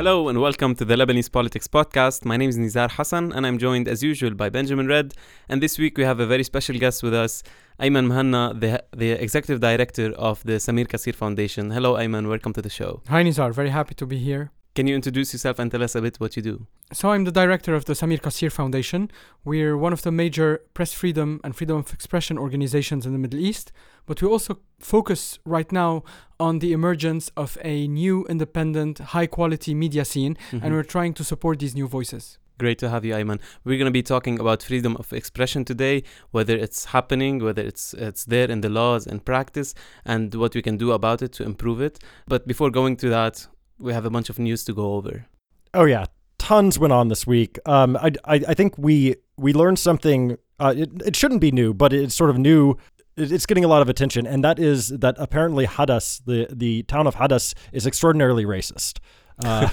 Hello and welcome to the Lebanese Politics Podcast. My name is Nizar Hassan and I'm joined as usual by Benjamin Redd. And this week we have a very special guest with us, Ayman Mhanna, the, the Executive Director of the Samir Kassir Foundation. Hello, Ayman. Welcome to the show. Hi, Nizar. Very happy to be here. Can you introduce yourself and tell us a bit what you do? So, I'm the director of the Samir Kassir Foundation. We're one of the major press freedom and freedom of expression organizations in the Middle East, but we also focus right now on the emergence of a new, independent, high quality media scene, Mm-hmm. and we're trying to support these new voices. Great to have you, Ayman. We're going to be talking about freedom of expression today, whether it's happening, whether it's it's there in the laws and practice, and what we can do about it to improve it. But before going to that, we have a bunch of news to go over. Oh yeah, tons went on this week. Um, I, I, I think we we learned something. Uh, it, it shouldn't be new, but it's sort of new. It's getting a lot of attention, and that is that apparently Hadath, the the town of Hadath, is extraordinarily racist. Uh,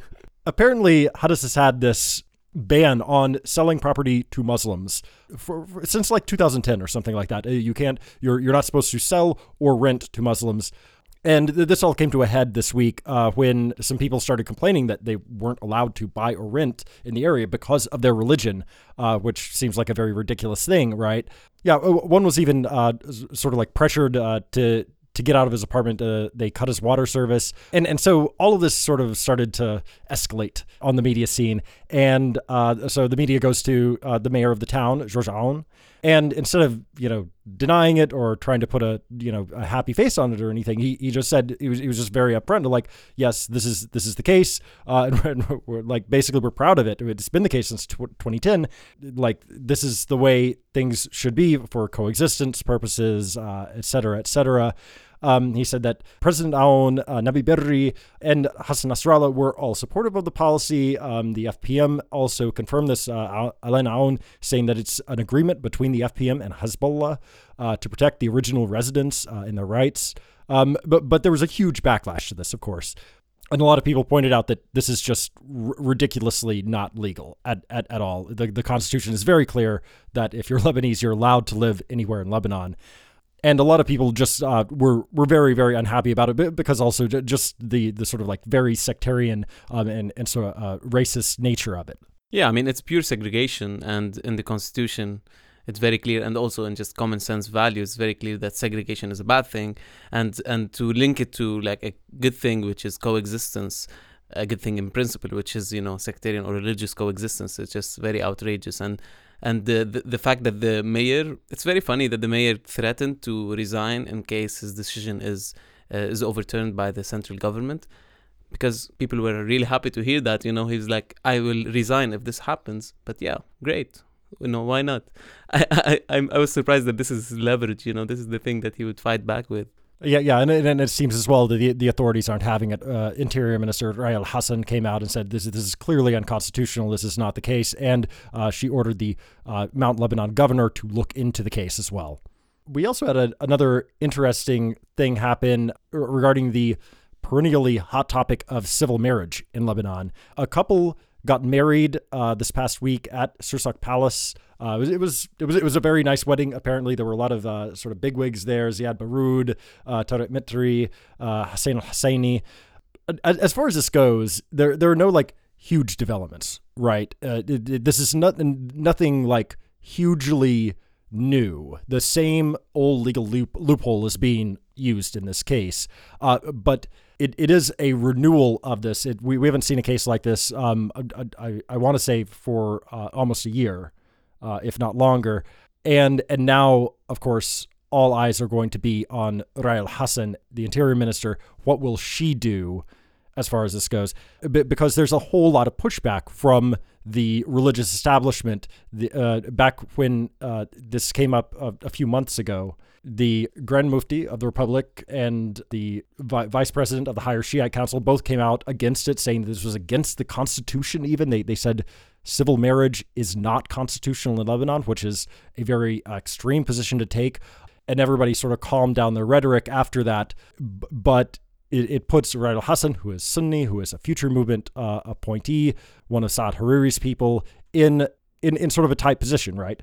apparently, Hadath has had this ban on selling property to Muslims for, for since like 2010 or something like that. Uh, You can't. You're you're not supposed to sell or rent to Muslims. And th- this all came to a head this week uh, when some people started complaining that they weren't allowed to buy or rent in the area because of their religion, uh, which seems like a very ridiculous thing, right? Yeah, one was even uh, sort of like pressured uh, to to get out of his apartment. Uh, they cut his water service, and and so all of this sort of started to escalate on the media scene. And uh, so the media goes to uh, the mayor of the town, George Aoun, and instead of you know denying it or trying to put a you know a happy face on it or anything, he, he just said he was he was just very upfront, like yes, this is this is the case, uh, and, we're, we're like basically we're proud of it. It's been the case since tw- 2010. Like this is the way things should be for coexistence purposes, uh, et cetera, et cetera. Um, he said that President Aoun, uh, Nabih Berri, and Hassan Nasrallah were all supportive of the policy. Um, the FPM also confirmed this. Uh, Alain Aoun saying that it's an agreement between the FPM and Hezbollah uh, to protect the original residents uh, and their rights. Um, but but there was a huge backlash to this, of course. And a lot of people pointed out that this is just r- ridiculously not legal at, at, at all. The, the Constitution is very clear that if you're Lebanese, you're allowed to live anywhere in Lebanon and a lot of people just uh, were were very very unhappy about it be- because also just the the sort of like very sectarian um, and and sort of uh, racist nature of it. Yeah, I mean, it's pure segregation, and in the Constitution, it's very clear, and also in just common sense values, it's very clear that segregation is a bad thing, and and to link it to like a good thing, which is coexistence, a good thing in principle, which is you know sectarian or religious coexistence, it's just very outrageous, and and the, the the fact that the mayor, it's very funny that the mayor threatened to resign in case his decision is uh, is overturned by the central government because people were really happy to hear that. You know, he's like, I will resign if this happens. But yeah, great. You know, why not? I I I was surprised that this is leverage. You know, this is the thing that he would fight back with. Yeah, yeah, and, and it seems as well that the, the authorities aren't having it. Uh, Interior Minister Raya Al Hassan came out and said this this is clearly unconstitutional. This is not the case, and uh, she ordered the uh, Mount Lebanon governor to look into the case as well. We also had a, another interesting thing happen regarding the perennially hot topic of civil marriage in Lebanon. A couple got married uh, this past week at Sursock Palace. Uh, it, was, it was it was it was a very nice wedding. Apparently, there were a lot of uh, sort of bigwigs there: Ziad Baroud, uh, Tariq Mitri, uh, Hussein Husseini. As, as far as this goes, there there are no like huge developments, right? Uh, it- it- this is nothing nothing like hugely new. The same old legal loop, loophole is being used in this case, uh, but it, it is a renewal of this. It, we, we haven't seen a case like this. Um, I, I, I want to say for uh, almost a year, uh, if not longer, and and now of course all eyes are going to be on Raya Al Hassan, the Interior Minister. What will she do? as far as this goes, because there's a whole lot of pushback from the religious establishment. The, uh, back when uh, this came up a, a few months ago, the Grand Mufti of the Republic and the vi- Vice President of the Higher Shiite Council both came out against it, saying this was against the Constitution. Even they they said civil marriage is not constitutional in Lebanon, which is a very uh, extreme position to take. And everybody sort of calmed down their rhetoric after that, B- but it, it puts Raya Al Hassan, who is Sunni, who is a future movement uh, appointee, one of Saad Hariri's people, in, in in sort of a tight position, right?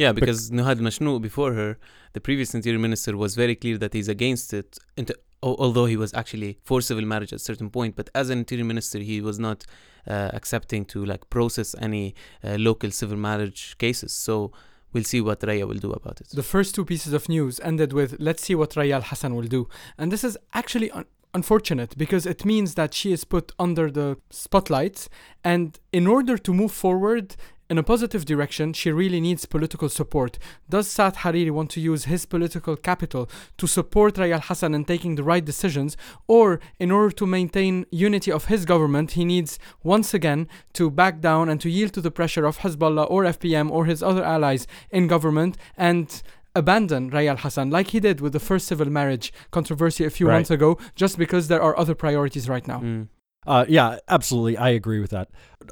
Yeah, because Nohad Machnouk before her, the previous interior minister, was very clear that he's against it. Into although he was actually for civil marriage at a certain point, but as an interior minister, he was not uh, accepting to like process any uh, local civil marriage cases. So we'll see what Raya will do about it. The first two pieces of news ended with let's see what Raya Al Hassan will do. And this is actually un- unfortunate because it means that she is put under the spotlight. And in order to move forward, in a positive direction, she really needs political support. Does Saad Hariri want to use his political capital to support Raya Al Hassan in taking the right decisions? Or, in order to maintain unity of his government, he needs once again to back down and to yield to the pressure of Hezbollah or FPM or his other allies in government and abandon Raya Al Hassan like he did with the first civil marriage controversy a few Right. months ago, just because there are other priorities right now. Mm. Uh, yeah, absolutely. I agree with that.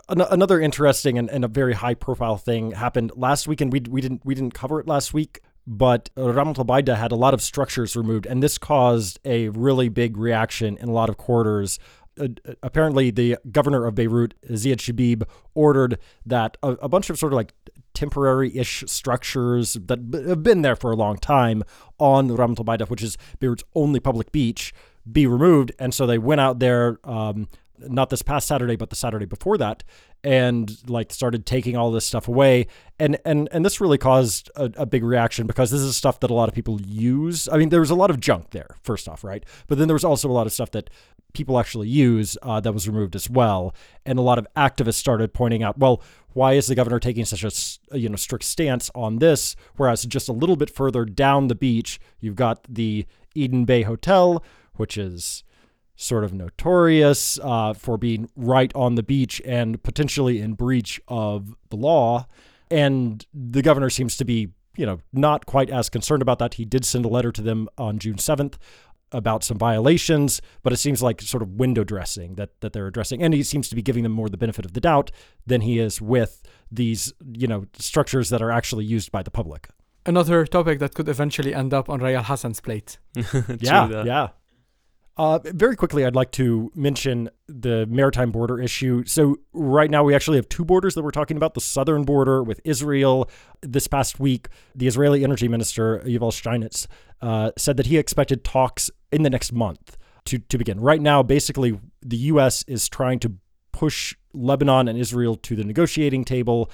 An- another interesting and, and a very high profile thing happened last week, and we, we didn't we didn't cover it last week. But Ramlet el-Baida had a lot of structures removed, and this caused a really big reaction in a lot of quarters. Uh, apparently, the governor of Beirut, Ziad Shabib, ordered that a, a bunch of sort of like temporary-ish structures that b- have been there for a long time on Ramlet el-Baida, which is Beirut's only public beach, be removed. And so they went out there, um, not this past Saturday, but the Saturday before that, and like started taking all this stuff away. And and and this really caused a, a big reaction because this is stuff that a lot of people use. I mean, there was a lot of junk there, first off, right? But then there was also a lot of stuff that people actually use uh, that was removed as well. And a lot of activists started pointing out, well, why is the governor taking such a you know strict stance on this? Whereas just a little bit further down the beach, you've got the Eden Bay Hotel, which is sort of notorious uh, for being right on the beach and potentially in breach of the law. And the governor seems to be, you know, not quite as concerned about that. He did send a letter to them on June 7th about some violations, but it seems like sort of window dressing that that they're addressing. And he seems to be giving them more the benefit of the doubt than he is with these, you know, structures that are actually used by the public. Another topic that could eventually end up on Raya Al Hassan's plate. Yeah, that. yeah. Uh, very quickly, I'd like to mention the maritime border issue. So, right now, we actually have two borders that we're talking about the southern border with Israel. This past week, the Israeli energy minister, Yuval Steinitz, uh, said that he expected talks in the next month to, to begin. Right now, basically, the U.S. is trying to push Lebanon and Israel to the negotiating table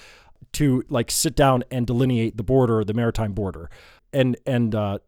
to like sit down and delineate the border, the maritime border. And and uh,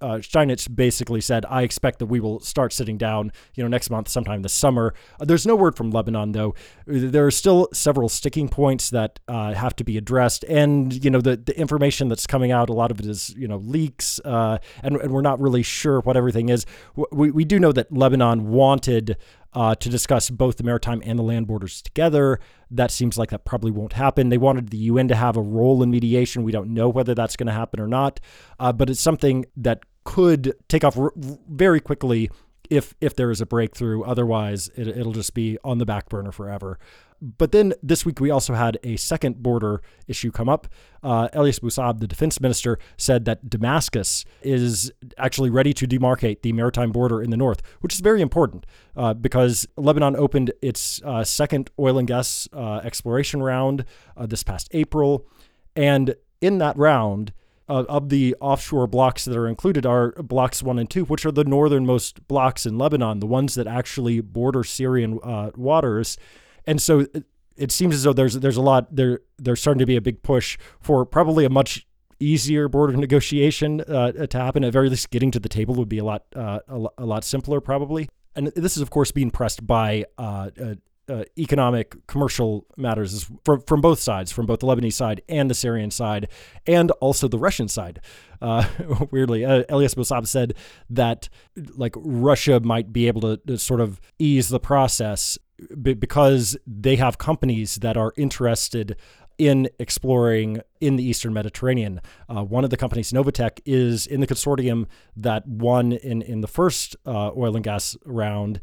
uh, Steinitz basically said, "I expect that we will start sitting down, you know, next month, sometime this summer." Uh, there's no word from Lebanon, though. There are still several sticking points that uh, have to be addressed, and you know, the the information that's coming out, a lot of it is you know leaks, uh, and and we're not really sure what everything is. We we do know that Lebanon wanted uh, to discuss both the maritime and the land borders together. That seems like that probably won't happen. They wanted the UN to have a role in mediation. We don't know whether that's going to happen or not, uh, but it's something that could take off r- very quickly if if there is a breakthrough. Otherwise, it, it'll just be on the back burner forever. But then this week we also had a second border issue come up. Uh, Elias Bou Saab, the defense minister, said that Damascus is actually ready to demarcate the maritime border in the north, which is very important uh, because Lebanon opened its uh, second oil and gas uh, exploration round uh, this past April. And in that round, of the offshore blocks that are included are blocks one and two, which are the northernmost blocks in Lebanon, the ones that actually border Syrian uh, waters. And so it, it seems as though there's there's a lot there. There's starting to be a big push for probably a much easier border negotiation uh, to happen. At very least, getting to the table would be a lot uh, a, lot simpler, probably. And this is, of course, being pressed by uh, uh, uh, economic, commercial matters from, from both sides, from both the Lebanese side and the Syrian side, and also the Russian side. Uh, weirdly, uh, Elias Bou Saab said that like Russia might be able to, to sort of ease the process b- because they have companies that are interested in exploring in the Eastern Mediterranean. Uh, one of the companies, Novatek, is in the consortium that won in, in the first uh, oil and gas round.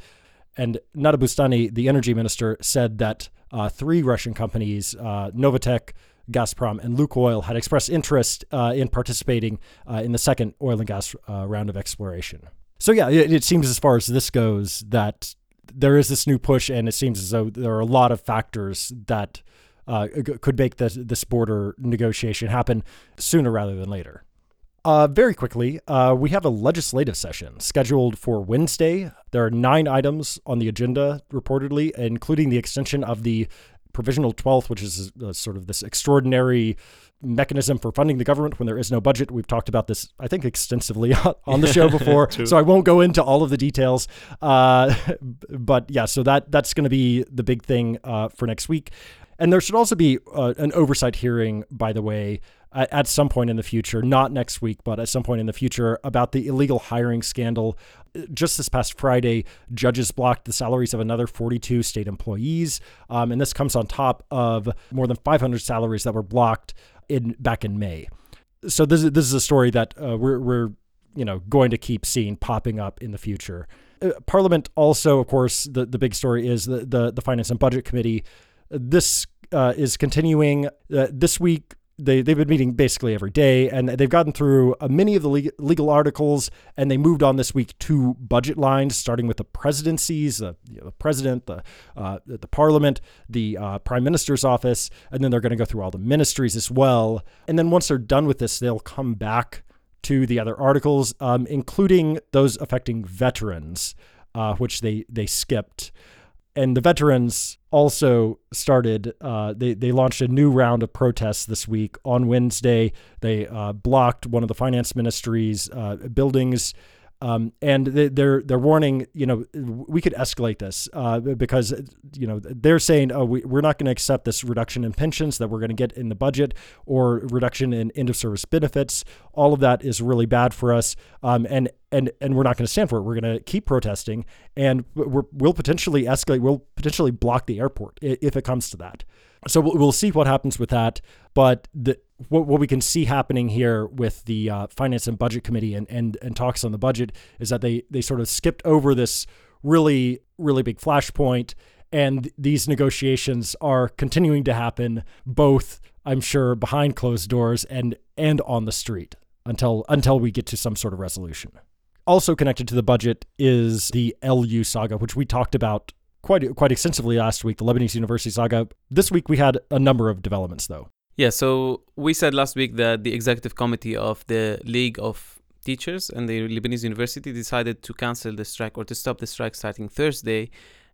And Nada Boustani, the energy minister, said that uh, three Russian companies, uh, Novatek, Gazprom, and Lukoil, had expressed interest uh, in participating uh, in the second oil and gas round of exploration. So, yeah, it, it seems as far as this goes that there is this new push, and it seems as though there are a lot of factors that uh, could make this, this border negotiation happen sooner rather than later. Uh, very quickly, uh, we have a legislative session scheduled for Wednesday. There are nine items on the agenda, reportedly, including the extension of the provisional 12th, which is uh, sort of this extraordinary mechanism for funding the government when there is no budget. We've talked about this, I think, extensively on the show before, so I won't go into all of the details. Uh, but yeah, so that that's going to be the big thing uh, for next week. And there should also be uh, an oversight hearing, by the way, at, at some point in the future, not next week, but at some point in the future, about the illegal hiring scandal. Just this past Friday, judges blocked the salaries of another 42 state employees. Um, and this comes on top of more than 500 salaries that were blocked in back in May. So this is, this is a story that uh, we're, we're you know going to keep seeing popping up in the future. Uh, Parliament also, of course, the, the big story is the, the, the Finance and Budget Committee. This uh, is continuing uh, this week they they've been meeting basically every day, and they've gotten through uh, many of the legal, articles, and they moved on this week to budget lines, starting with the presidencies, uh, you know, the president, the uh, the parliament, the uh, prime minister's office, and then they're going to go through all the ministries as well. And then once they're done with this, they'll come back to the other articles, um, including those affecting veterans, uh, which they they skipped and the veterans also started uh, they, they launched a new round of protests this week. On wednesday they uh, blocked one of the finance ministry's uh, buildings um, and they're they're warning, you know, we could escalate this uh, because you know they're saying, oh, we, we're not going to accept this reduction in pensions that we're going to get in the budget or reduction in end of service benefits. All of that is really bad for us, um, and and and we're not going to stand for it. We're going to keep protesting, and we will potentially escalate. We'll potentially block the airport if it comes to that. So we'll, we'll see what happens with that. But the what, what we can see happening here with the uh, Finance and Budget Committee and, and, and talks on the budget is that they, they sort of skipped over this really, really big flashpoint. And these negotiations are continuing to happen, both, I'm sure, behind closed doors and, and on the street until, until we get to some sort of resolution. Also connected to the budget is the LU saga, which we talked about quite quite extensively last week, the Lebanese University saga. This week we had a number of developments though. Yeah, so we said last week that the executive committee of the League of Teachers and the Lebanese University decided to cancel the strike or to stop the strike starting Thursday.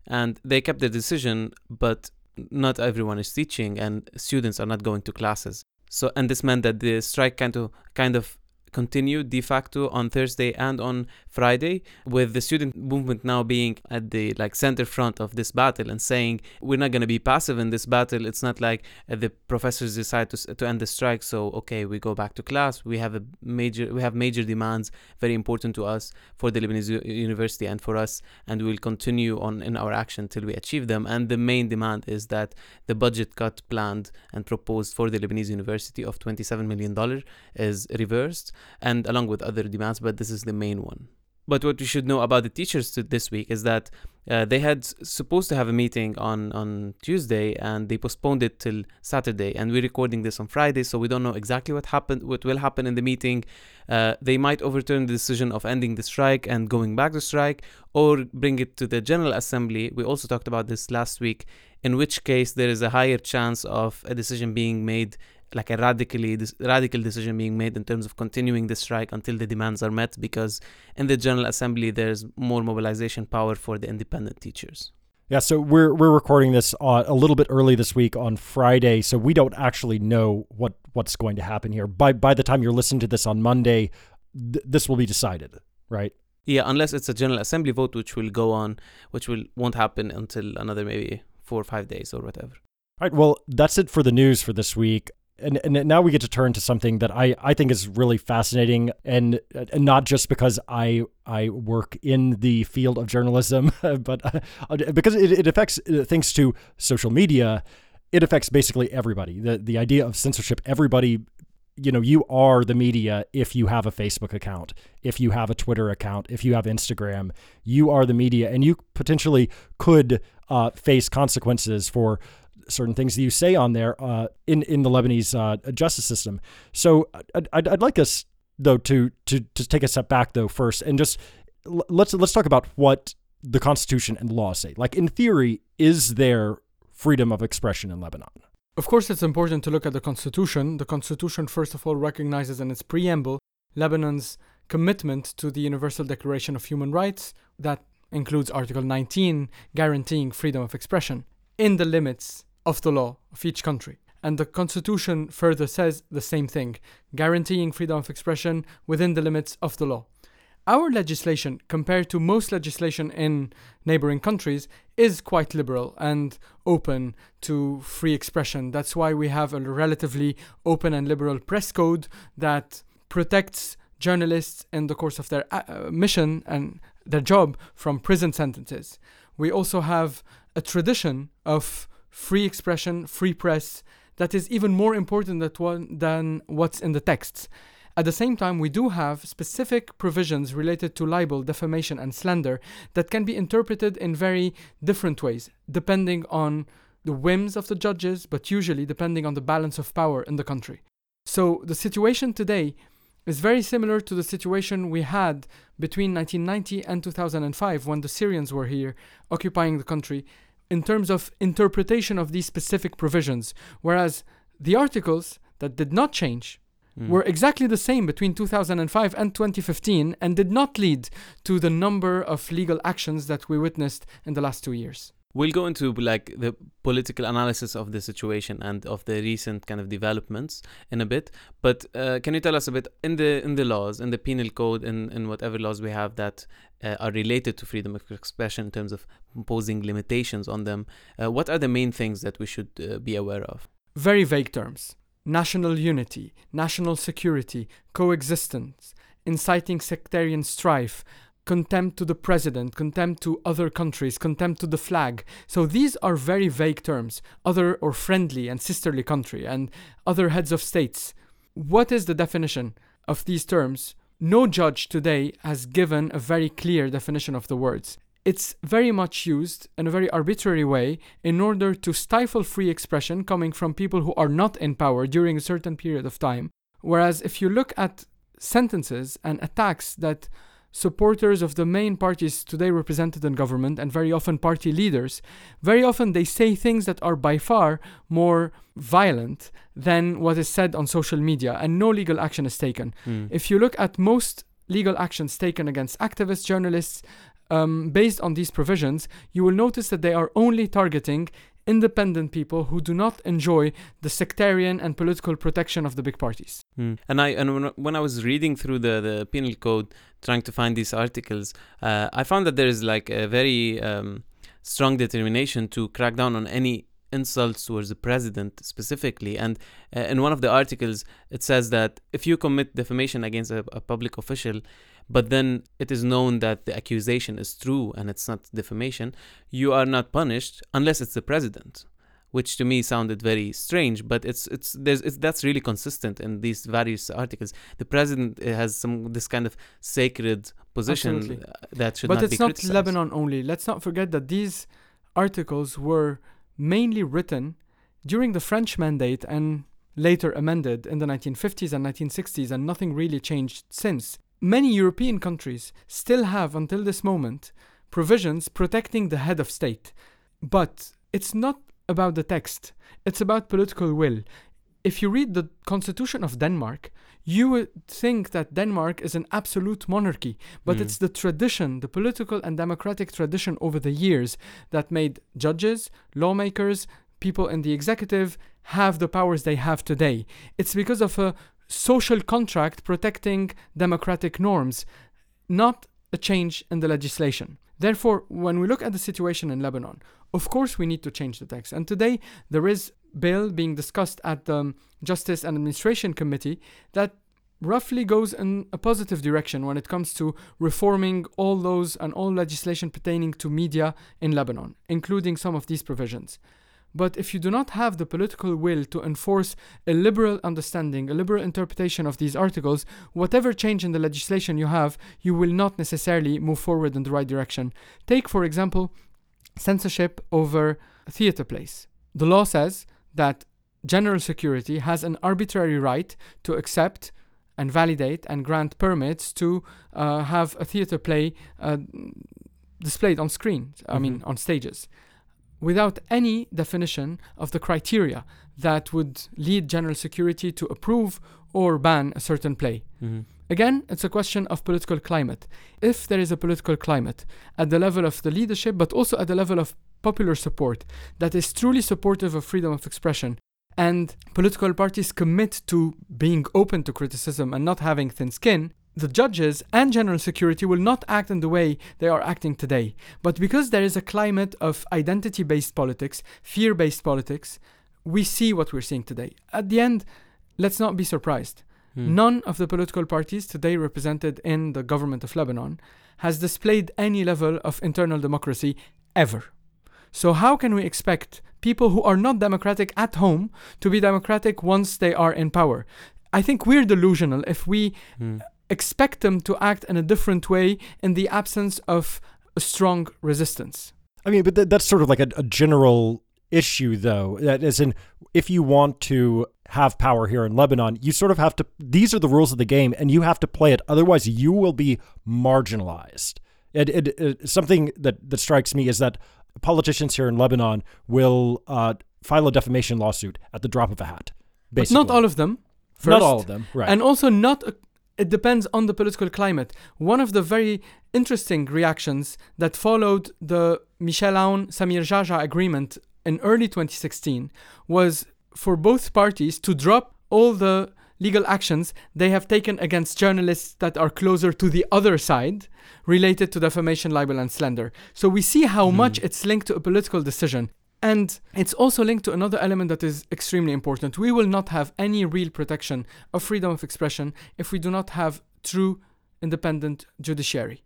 And they kept their decision, but not everyone is teaching and students are not going to classes. So and this meant that the strike kind of kind of continued de facto on Thursday and on Friday, with the student movement now being at the like center front of this battle and saying we're not going to be passive in this battle. It's not like uh, the professors decide to, to end the strike, so okay, we go back to class. We have a major we have major demands very important to us for the Lebanese University and for us, and we will continue on in our action till we achieve them. And the main demand is that the budget cut planned and proposed for the Lebanese University of 27 million dollar is reversed and along with other demands, but this is the main one. But what we should know about the teachers this week is that uh, they had supposed to have a meeting on, on Tuesday and they postponed it till Saturday. And we're recording this on Friday, so we don't know exactly what happened, what will happen in the meeting. Uh, they might overturn the decision of ending the strike and going back to strike, or bring it to the General Assembly. We also talked about this last week, in which case there is a higher chance of a decision being made like a radically radical decision being made in terms of continuing the strike until the demands are met because in the general assembly there's more mobilization power for the independent teachers. Yeah so we're we're recording this uh, a little bit early this week on friday so we don't actually know what what's going to happen here. By by the time you're listening to this on monday th- this will be decided right? Yeah unless it's a general assembly vote which will go on which will won't happen until another maybe four or five days or whatever. All right, well, that's it for the news for this week and, and now we get to turn to something that I, I think is really fascinating and, and not just because I I work in the field of journalism but uh, because it, it affects uh, thanks to social media it affects basically everybody. The the idea of censorship everybody you know you are the media if you have a Facebook account if you have a Twitter account if you have Instagram you are the media and you potentially could uh, face consequences for certain things that you say on there uh, in in the Lebanese uh, justice system. So I'd, I'd, like us though to to to take a step back though first and just let's let's talk about what the Constitution and law say. Like in theory, is there freedom of expression in Lebanon? Of course, it's important to look at the Constitution. The Constitution, first of all, recognizes in its preamble Lebanon's commitment to the Universal Declaration of Human Rights that includes Article 19 guaranteeing freedom of expression in the limits of the law of each country. And the Constitution further says the same thing, guaranteeing freedom of expression within the limits of the law. Our legislation, compared to most legislation in neighboring countries, is quite liberal and open to free expression. That's why we have a relatively open and liberal press code that protects journalists in the course of their uh, mission and their job from prison sentences. We also have a tradition of free expression, free press that is even more important than, what's in the texts. At the same time, we do have specific provisions related to libel, defamation, and slander that can be interpreted in very different ways, depending on the whims of the judges, but usually depending on the balance of power in the country. So the situation today is very similar to the situation we had between 1990 and 2005 when the Syrians were here occupying the country in terms of interpretation of these specific provisions, whereas the articles that did not change mm. were exactly the same between 2005 and 2015 and did not lead to the number of legal actions that we witnessed in the last two years. We'll go into like the political analysis of the situation and of the recent kind of developments in a bit. But uh, can you tell us a bit in the in the laws, in the penal code, in, in whatever laws we have that uh, are related to freedom of expression in terms of imposing limitations on them? Uh, what are the main things that we should uh, be aware of? Very vague terms: national unity, national security, coexistence, inciting sectarian strife contempt to the president, contempt to other countries, contempt to the flag. So these are very vague terms, other or friendly and sisterly country, and other heads of states. What is the definition of these terms? No judge today has given a very clear definition of the words. It's very much used in a very arbitrary way in order to stifle free expression coming from people who are not in power during a certain period of time. Whereas if you look at sentences and attacks that supporters of the main parties today represented in government and very often party leaders, very often they say things that are by far more violent than what is said on social media, and no legal action is taken. Mm. If you look at most legal actions taken against activists, journalists, um, based on these provisions, you will notice that they are only targeting independent people who do not enjoy the sectarian and political protection of the big parties. Mm. And I and when I was reading through the, the penal code, trying to find these articles, uh, I found that there is like a very um, strong determination to crack down on any insults towards the president specifically. And uh, in one of the articles, it says that if you commit defamation against a, a public official, but then it is known that the accusation is true and it's not defamation, you are not punished unless it's the president. Which to me sounded very strange, but it's it's there's it's, that's really consistent in these various articles. The president uh, has some this kind of sacred position Absolutely. that should be. but not it's not criticized. Lebanon only. Let's not forget that these articles were mainly written during the French Mandate and later amended in the 1950s and 1960s, and nothing really changed since many European countries still have, until this moment, provisions protecting the head of state. But it's not about the text, it's about political will. If you read the Constitution of Denmark, you would think that Denmark is an absolute monarchy, but mm. it's the tradition, the political and democratic tradition over the years that made judges, lawmakers, people in the executive have the powers they have today. It's because of a social contract protecting democratic norms, not a change in the legislation. Therefore, when we look at the situation in Lebanon, of course we need to change the text. And today there is bill being discussed at the Justice and Administration Committee that roughly goes in a positive direction when it comes to reforming all those and all legislation pertaining to media in Lebanon, including some of these provisions. But if you do not have the political will to enforce a liberal understanding, a liberal interpretation of these articles, whatever change in the legislation you have, you will not necessarily move forward in the right direction. Take, for example, censorship over theater plays. The law says that general security has an arbitrary right to accept and validate and grant permits to uh, have a theater play uh, displayed on screen, I mm-hmm. mean, on stages without any definition of the criteria that would lead general security to approve or ban a certain play. hmm Again, it's a question of political climate. If there is a political climate at the level of the leadership, but also at the level of popular support that is truly supportive of freedom of expression, and political parties commit to being open to criticism and not having thin skin, the judges and general security will not act in the way they are acting today. But because there is a climate of identity based politics, fear based politics, we see what we're seeing today. At the end, let's not be surprised. Hmm. None of the political parties today represented in the government of Lebanon has displayed any level of internal democracy ever. So, how can we expect people who are not democratic at home to be democratic once they are in power? I think we're delusional if we Hmm. Expect them to act in a different way in the absence of a strong resistance. I mean, but th- that's sort of like a, a general issue, though. That is, in, if you want to have power here in Lebanon, you sort of have to. These are the rules of the game, and you have to play it. Otherwise, you will be marginalized. It, it, it, something that that strikes me is that politicians here in Lebanon will uh, file a defamation lawsuit at the drop of a hat. But not all of them. not all of them, right? And also not a, it depends on the political climate. One of the very interesting reactions that followed the Michel Aoun Samir Geagea agreement in early 2016 was for both parties to drop all the legal actions they have taken against journalists that are closer to the other side related to defamation, libel, and slander. So we see how hmm. much it's linked to a political decision. And it's also linked to another element that is extremely important. We will not have any real protection of freedom of expression if we do not have true independent judiciary.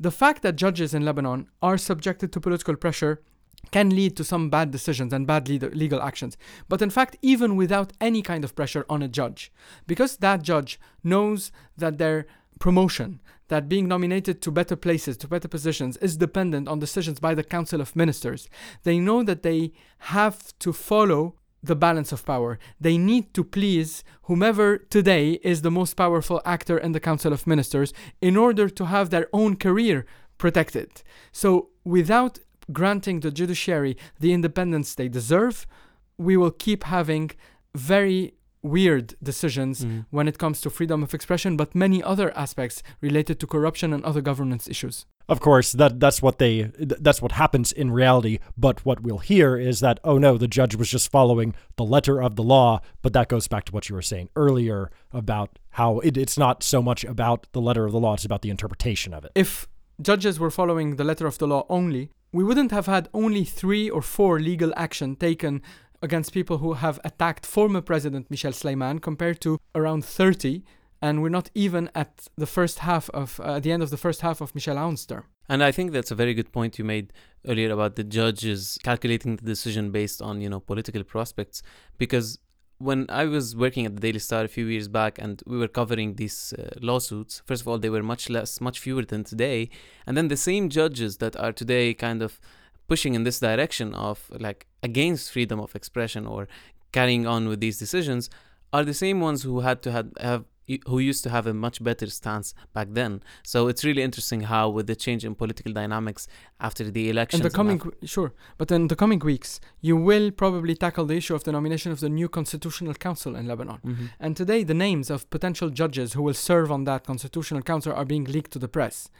The fact that judges in Lebanon are subjected to political pressure can lead to some bad decisions and bad legal actions. But in fact, even without any kind of pressure on a judge, because that judge knows that their promotion, that being nominated to better places, to better positions, is dependent on decisions by the Council of Ministers, they know that they have to follow the balance of power. They need to please whomever today is the most powerful actor in the Council of Ministers in order to have their own career protected. So, without granting the judiciary the independence they deserve, we will keep having very weird decisions Mhm. when it comes to freedom of expression, but many other aspects related to corruption and other governance issues. Of course, that that's what they that's what happens in reality. But what we'll hear is that oh no, the judge was just following the letter of the law. But that goes back to what you were saying earlier about how it, it's not so much about the letter of the law; it's about the interpretation of it. If judges were following the letter of the law only, we wouldn't have had only three or four legal action taken against people who have attacked former President Michel Sleiman compared to around 30 and we're not even at the first half of uh, the end of the first half of Michel Aoun's term. And I think that's a very good point you made earlier about the judges calculating the decision based on, you know, political prospects. Because when I was working at the Daily Star a few years back and we were covering these uh, lawsuits, first of all, they were much less, much fewer than today. And then the same judges that are today kind of pushing in this direction of like against freedom of expression or carrying on with these decisions are the same ones who had to have, have who used to have a much better stance back then. So it's really interesting how, with the change in political dynamics after the election, In the coming, af- w- sure, but in the coming weeks, you will probably tackle the issue of the nomination of the new constitutional council in Lebanon. Mhm. And today, the names of potential judges who will serve on that constitutional council are being leaked to the press.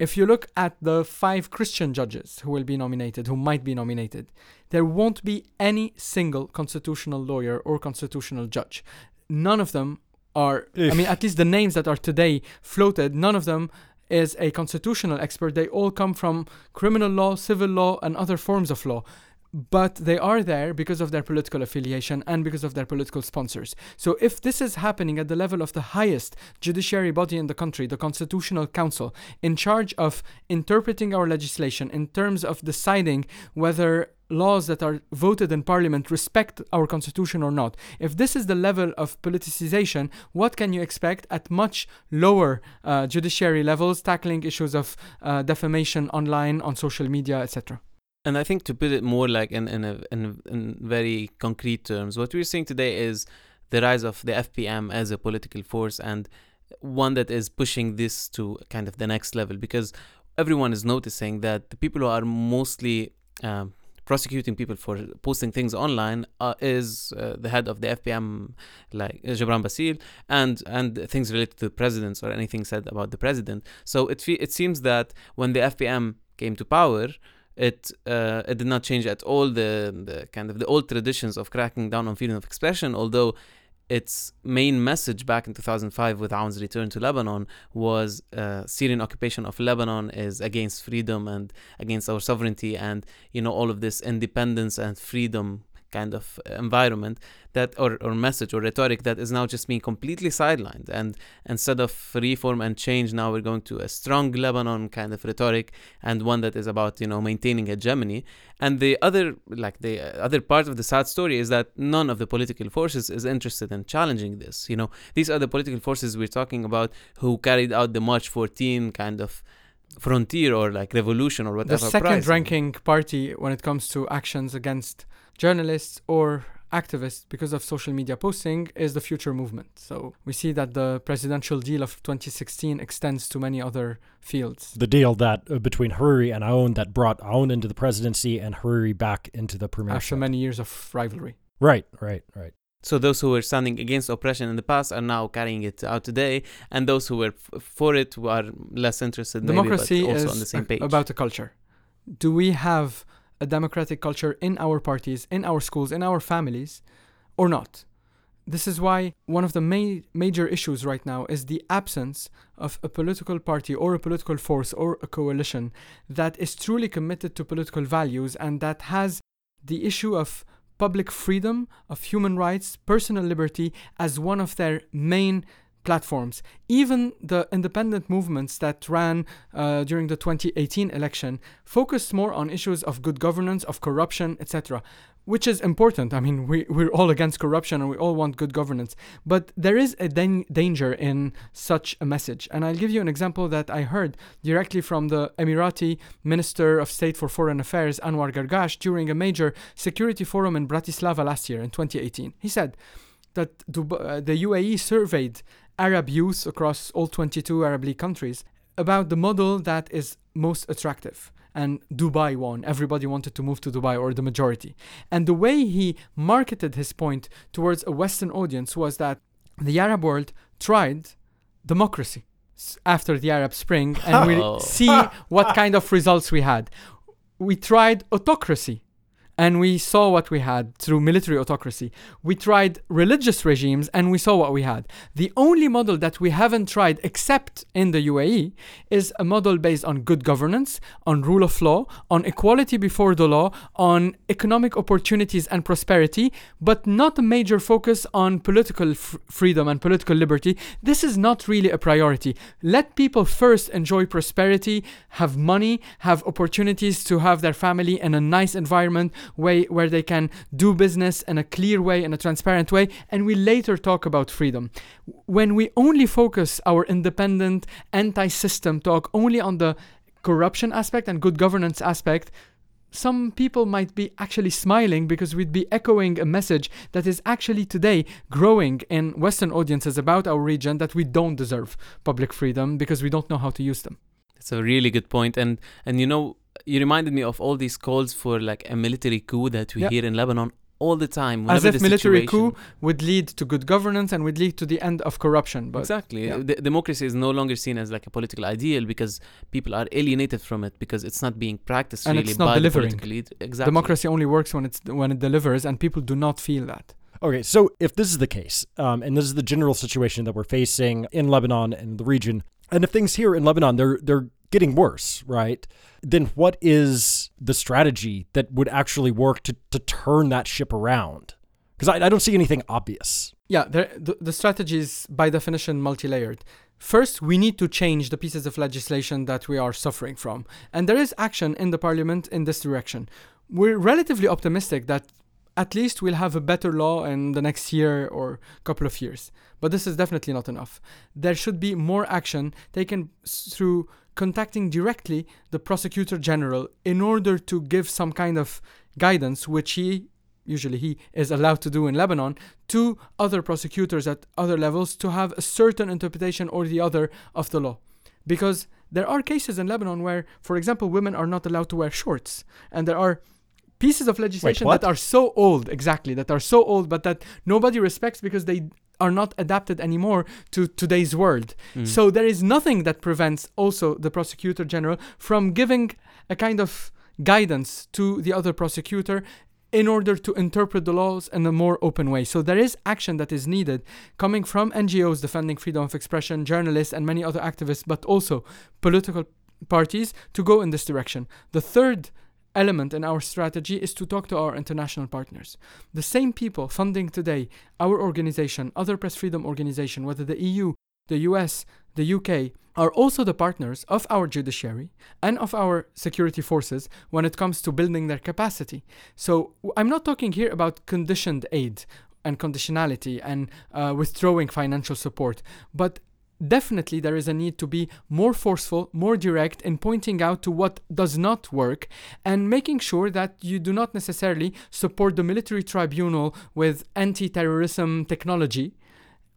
If you look at the five Christian judges who will be nominated, who might be nominated, there won't be any single constitutional lawyer or constitutional judge. None of them are, I mean, at least the names that are today floated, none of them is a constitutional expert. They all come from criminal law, civil law, and other forms of law. But they are there because of their political affiliation and because of their political sponsors. So, if this is happening at the level of the highest judiciary body in the country, the Constitutional Council, in charge of interpreting our legislation in terms of deciding whether laws that are voted in parliament respect our constitution or not, if this is the level of politicization, what can you expect at much lower uh, judiciary levels tackling issues of uh, defamation online, on social media, etc.? And I think to put it more like in in, a, in in very concrete terms, what we're seeing today is the rise of the FPM as a political force and one that is pushing this to kind of the next level because everyone is noticing that the people who are mostly um, prosecuting people for posting things online uh, is uh, the head of the FPM, like uh, Gebran Bassil, and and things related to presidents or anything said about the president. So it fe- it seems that when the FPM came to power, it uh, it did not change at all the, the kind of the old traditions of cracking down on freedom of expression. Although its main message back in 2005 with Aoun's return to Lebanon was uh, Syrian occupation of Lebanon is against freedom and against our sovereignty and you know all of this independence and freedom kind of uh, environment that or, or message or rhetoric that is now just being completely sidelined. And instead of reform and change now we're going to a strong lebanon kind of rhetoric and one that is about you know maintaining hegemony. And the other like the uh, other part of the sad story is that none of the political forces is interested in challenging this you know. These are the political forces we're talking about who carried out the march 14 kind of frontier or like revolution or whatever the second prize. ranking party when it comes to actions against journalists or activists because of social media posting is the future movement. So we see that the presidential deal of 2016 extends to many other fields. The deal that uh, between Hariri and Aoun that brought Aoun into the presidency and Hariri back into the premiership. After many years of rivalry. Right, right, right. So those who were standing against oppression in the past are now carrying it out today, and those who were f- for it are less interested, in Democracy maybe, is on the same page. about the culture. Do we have a democratic culture in our parties, in our schools, in our families, or not? This is why one of the ma- major issues right now is the absence of a political party or a political force or a coalition that is truly committed to political values and that has the issue of public freedom, of human rights, personal liberty as one of their main platforms. Even the independent movements that ran uh, during the 2018 election focused more on issues of good governance, of corruption, etc., which is important. I mean, we, we're all against corruption and we all want good governance. But there is a dan- danger in such a message. And I'll give you an example that I heard directly from the Emirati Minister of State for Foreign Affairs, Anwar Gargash, during a major security forum in Bratislava last year in 2018. He said, that Dub- uh, the UAE surveyed Arab youth across all 22 Arab League countries about the model that is most attractive. And Dubai won. Everybody wanted to move to Dubai, or the majority. And the way he marketed his point towards a Western audience was that the Arab world tried democracy after the Arab Spring, and we Oh. see what kind of results we had. We tried autocracy and we saw what we had through military autocracy. We tried religious regimes and we saw what we had. The only model that we haven't tried, except in the UAE, is a model based on good governance, on rule of law, on equality before the law, on economic opportunities and prosperity, but not a major focus on political f- freedom and political liberty. This is not really a priority. Let people first enjoy prosperity, have money, have opportunities to have their family in a nice environment way where they can do business in a clear way in a transparent way and we later talk about freedom when we only focus our independent anti-system talk only on the corruption aspect and good governance aspect some people might be actually smiling because we'd be echoing a message that is actually today growing in Western audiences about our region that we don't deserve public freedom because we don't know how to use them. It's a really good point, and and you know, you reminded me of all these calls for like a military coup that we Yeah. hear in Lebanon all the time. As if military situation- coup would lead to good governance and would lead to the end of corruption. But exactly. yeah. The, democracy is no longer seen as like a political ideal because people are alienated from it because it's not being practiced And really it's not by delivering. the political lead. Exactly. democracy only works when it's when it delivers, and people do not feel that. Okay, so if this is the case, um, and this is the general situation that we're facing in Lebanon and the region, and if things here in Lebanon they're they're getting worse, right? Then what is the strategy that would actually work to to turn that ship around? Because I, I don't see anything obvious. Yeah, the, the strategy is by definition multi-layered. First, we need to change the pieces of legislation that we are suffering from, and there is action in the parliament in this direction. We're relatively optimistic that at least we'll have a better law in the next year or couple of years. But this is definitely not enough. There should be more action taken through contacting directly the prosecutor general in order to give some kind of guidance, which he usually he is allowed to do in Lebanon, to other prosecutors at other levels to have a certain interpretation or the other of the law. Because there are cases in Lebanon where, for example, women are not allowed to wear shorts, and there are pieces of legislation what? that are so old, exactly, that are so old, but that nobody respects because they are not adapted anymore to today's world. Mm. So there is nothing that prevents also the prosecutor general from giving a kind of guidance to the other prosecutor in order to interpret the laws in a more open way. So there is action that is needed coming from NGOs defending freedom of expression, journalists, and many other activists, but also political parties to go in this direction. The third element in our strategy is to talk to our international partners. The same people funding today our organization, other press freedom organization, whether the EU, the US, the UK, are also the partners of our judiciary and of our security forces when it comes to building their capacity. So I'm not talking here about conditioned aid and conditionality and uh, withdrawing financial support, but definitely there is a need to be more forceful, more direct in pointing out to what does not work and making sure that you do not necessarily support the military tribunal with anti terrorism technology.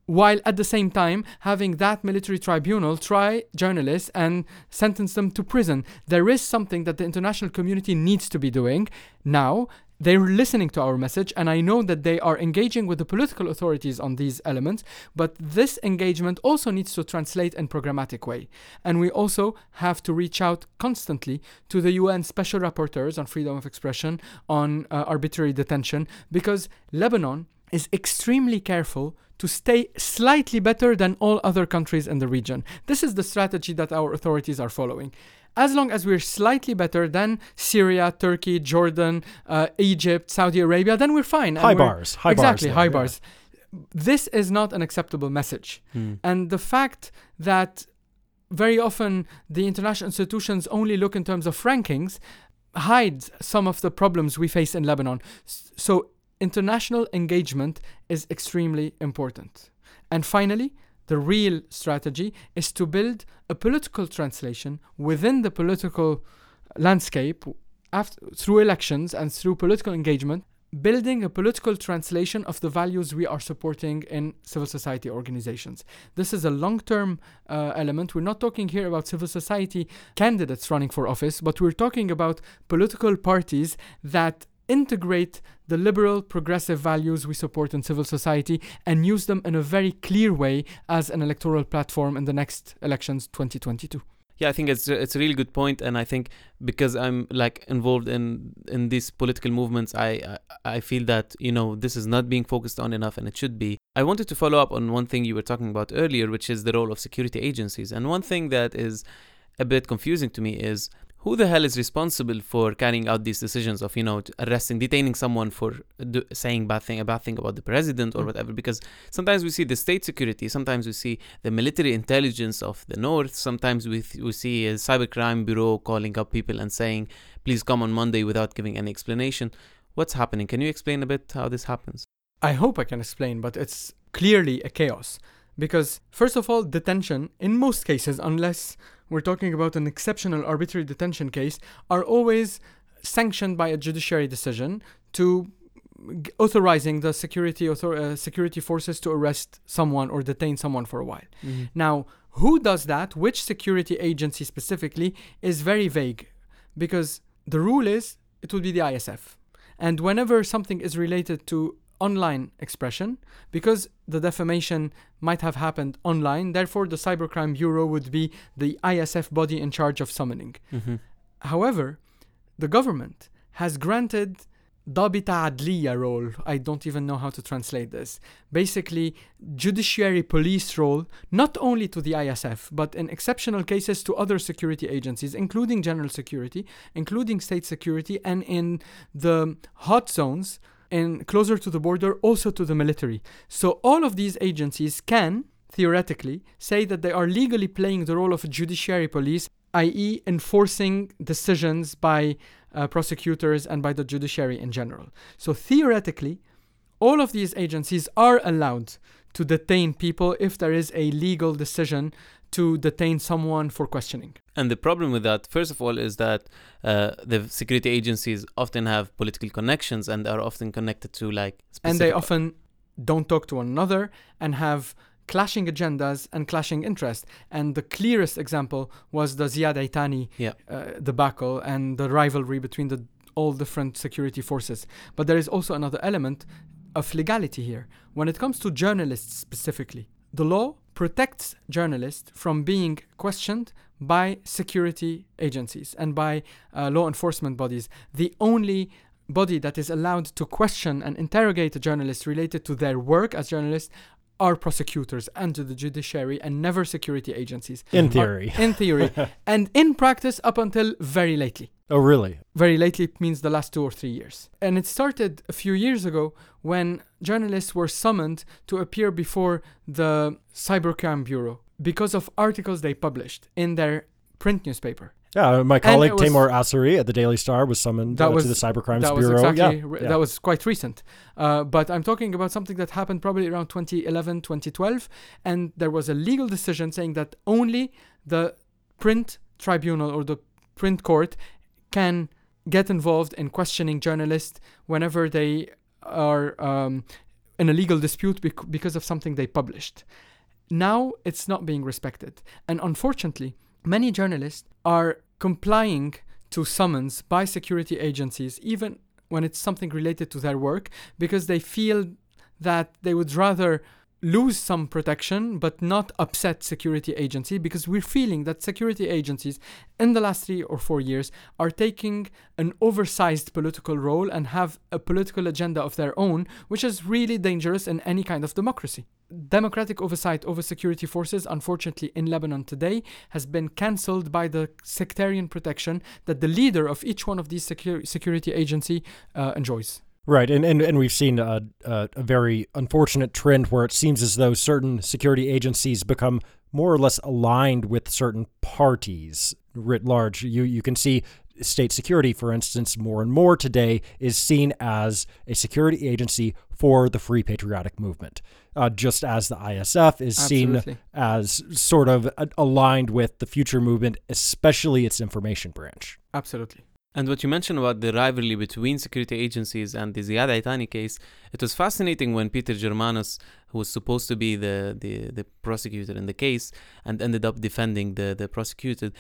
While at the same time having that military tribunal try journalists and sentence them to prison. There is something that the international community needs to be doing now. They're listening to our message, and I know that they are engaging with the political authorities on these elements, but this engagement also needs to translate in programmatic way. And we also have to reach out constantly to the UN special rapporteurs on freedom of expression, on uh, arbitrary detention, because Lebanon is extremely careful to stay slightly better than all other countries in the region. This is the strategy that our authorities are following. As long as we're slightly better than Syria, Turkey, Jordan, uh, Egypt, Saudi Arabia, then we're fine. High we're- bars. High exactly, bars. high yeah. bars. This is not an acceptable message. Mm. And the fact that very often the international institutions only look in terms of rankings hides some of the problems we face in Lebanon. So, international engagement is extremely important. And finally, the real strategy is to build a political translation within the political landscape after, through elections and through political engagement building a political translation of the values we are supporting in civil society organizations. This is a long term uh, element. We're not talking here about civil society candidates running for office, but we're talking about political parties that integrate the liberal progressive values we support in civil society and use them in a very clear way as an electoral platform in the next elections 2022 Yeah, I think it's it's a really good point, and I think because I'm like involved in in these political movements, I I, I feel that you know this is not being focused on enough, and it should be. I wanted to follow up on one thing you were talking about earlier, which is the role of security agencies, and one thing that is a bit confusing to me is who the hell is responsible for carrying out these decisions of you know arresting detaining someone for do, saying bad thing a bad thing about the president or Mm. whatever because sometimes we see the state security sometimes we see the military intelligence of the north sometimes we, th- we see a cybercrime bureau calling up people and saying please come on monday without giving any explanation what's happening can you explain a bit how this happens I hope I can explain, but it's clearly a chaos. Because, first of all, detention, in most cases, unless we're talking about an exceptional arbitrary detention case, are always sanctioned by a judiciary decision to g- authorizing the security author- uh, security forces to arrest someone or detain someone for a while. Now, who does that, which security agency specifically, is very vague because the rule is it would be the ISF. And whenever something is related to online expression, because the defamation might have happened online, therefore the Cybercrime Bureau would be the ISF body in charge of summoning. Mhm. However, the government has granted Dabita Adliya role. I don't even know how to translate this. Basically, judiciary police role, not only to the ISF, but in exceptional cases to other security agencies, including general security, including state security, and in the hot zones, and closer to the border, also to the military. So all of these agencies can, theoretically, say that they are legally playing the role of judiciary police, i.e., enforcing decisions by uh, prosecutors and by the judiciary in general. So theoretically, all of these agencies are allowed to detain people if there is a legal decision to detain someone for questioning. And the problem with that, first of all, is that uh, the security agencies often have political connections and are often connected to like And they often don't talk to one another and have clashing agendas and clashing interests. And the clearest example was the Ziad Aitani Yeah. uh, debacle and the rivalry between the all different security forces. But there is also another element of legality here. When it comes to journalists specifically, the law protects journalists from being questioned by security agencies and by uh, law enforcement bodies. The only body that is allowed to question and interrogate a journalist related to their work as journalists are prosecutors and to the judiciary and never security agencies. In theory. in theory. and in practice, up until very lately. Oh, really? Very lately means the last two or three years. And it started a few years ago when journalists were summoned to appear before the Cybercrime Bureau because of articles they published in their print newspaper. Yeah, my colleague Timour Azhari at the Daily Star was summoned That uh, was- to the Cybercrimes that was Bureau. exactly yeah, re- yeah. that was quite recent uh, but i'm talking about something that happened probably around 2011 2012 and there was a legal decision saying that only the print tribunal or the print court can get involved in questioning journalists whenever they are um, in a legal dispute bec- because of something they published now it's not being respected and unfortunately many journalists are complying to summons by security agencies, even when it's something related to their work, because they feel that they would rather lose some protection but not upset security agency because we're feeling that security agencies in the last 3 or 4 years are taking an oversized political role and have a political agenda of their own which is really dangerous in any kind of democracy democratic oversight over security forces unfortunately in Lebanon today has been cancelled by the sectarian protection that the leader of each one of these secu- security agency uh, enjoys Right, and, and, and we've seen a, a, a very unfortunate trend where it seems as though certain security agencies become more or less aligned with certain parties writ large. You you can see state security, for instance, more and more today is seen as a security agency for the Free Patriotic Movement, uh, just as the ISF is seen as sort of aligned with the Future Movement, especially its information branch. absolutely And what you mentioned about the rivalry between security agencies and the Ziad Aitani case, it was fascinating when Peter Germanos, who was supposed to be the, the, the prosecutor in the case and ended up defending the, the prosecuted,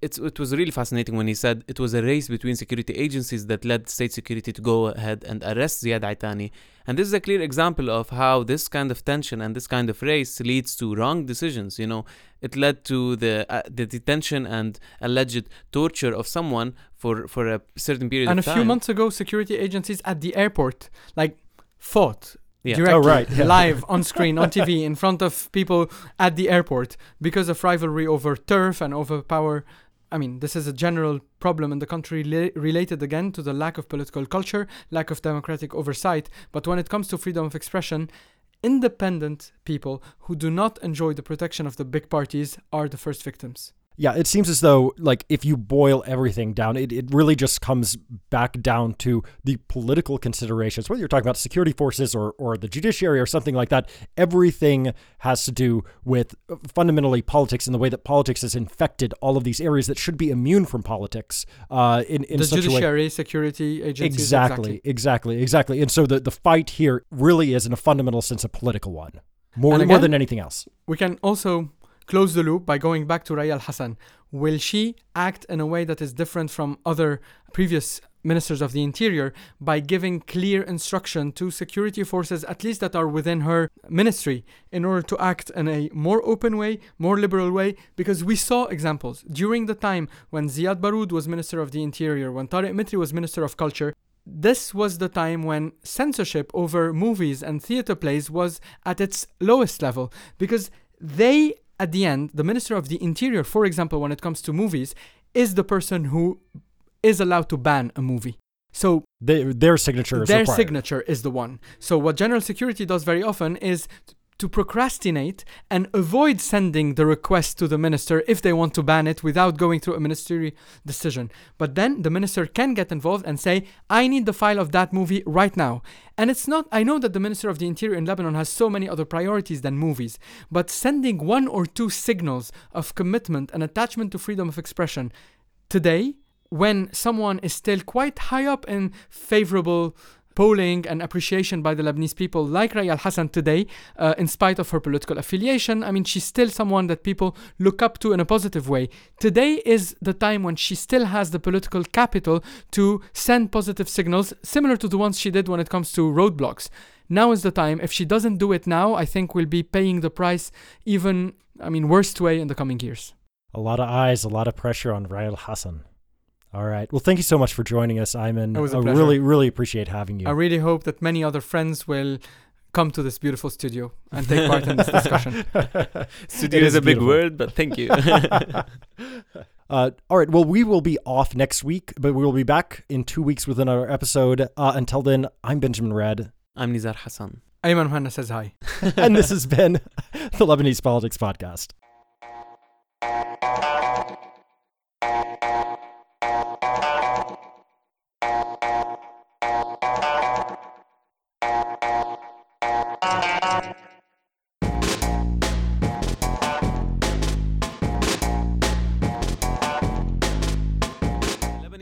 it's, it was really fascinating when he said it was a race between security agencies that led state security to go ahead and arrest Ziad Aitani. And this is a clear example of how this kind of tension and this kind of race leads to wrong decisions. You know, it led to the uh, the detention and alleged torture of someone for for a certain period of time. and a time. few months ago security agencies at the airport like fought Yeah. directly Oh, right, yeah. live on screen on TV in front of people at the airport because of rivalry over turf and over power. I mean, this is a general problem in the country li- related again to the lack of political culture, lack of democratic oversight. But when it comes to freedom of expression, independent people who do not enjoy the protection of the big parties are the first victims. Yeah, it seems as though, like, if you boil everything down, it, it really just comes back down to the political considerations. Whether you're talking about security forces or, or the judiciary or something like that, everything has to do with uh, fundamentally politics and the way that politics has infected all of these areas that should be immune from politics uh, in, in the such a way. judiciary, security agencies. Exactly, exactly, exactly. And so the, the fight here really is, in a fundamental sense, a political one, more, And more than anything else. We can also close the loop by going back to Raya Al Hassan. Will she act in a way that is different from other previous ministers of the interior by giving clear instruction to security forces, at least that are within her ministry, in order to act in a more open way, more liberal way? Because we saw examples during the time when Ziad Baroud was Minister of the Interior, when Tariq Mitri was Minister of Culture. This was the time when censorship over movies and theater plays was at its lowest level because they at the end, the Minister of the Interior, for example, when it comes to movies, is the person who is allowed to ban a movie. So They, their signature is their required. signature is the one. So what General Security does very often is to procrastinate and avoid sending the request to the minister if they want to ban it without going through a ministerial decision. But then the minister can get involved and say, I need the file of that movie right now. And it's not, I know that the Minister of the Interior in Lebanon has so many other priorities than movies, but sending one or two signals of commitment and attachment to freedom of expression today, when someone is still quite high up in favorable polling and appreciation by the Lebanese people, like Raya Al Hassan today, uh, in spite of her political affiliation. I mean, she's still someone that people look up to in a positive way. Today is the time when she still has the political capital to send positive signals, similar to the ones she did when it comes to roadblocks. Now is the time. If she doesn't do it now, I think we'll be paying the price even, I mean, worst way in the coming years. A lot of eyes, a lot of pressure on Raya Al Hassan. All right. Well, thank you so much for joining us, Ayman. It was a I pleasure. really, really appreciate having you. I really hope that many other friends will come to this beautiful studio and take part in this discussion. Studio It is, is a big beautiful. word, but thank you. Uh, all right. Well, we will be off next week, but we will be back in two weeks with another episode. Uh, until then, I'm Benjamin Redd, I'm Nizar Hassan. Ayman Mhanna says hi. and this has been the Lebanese Politics Podcast.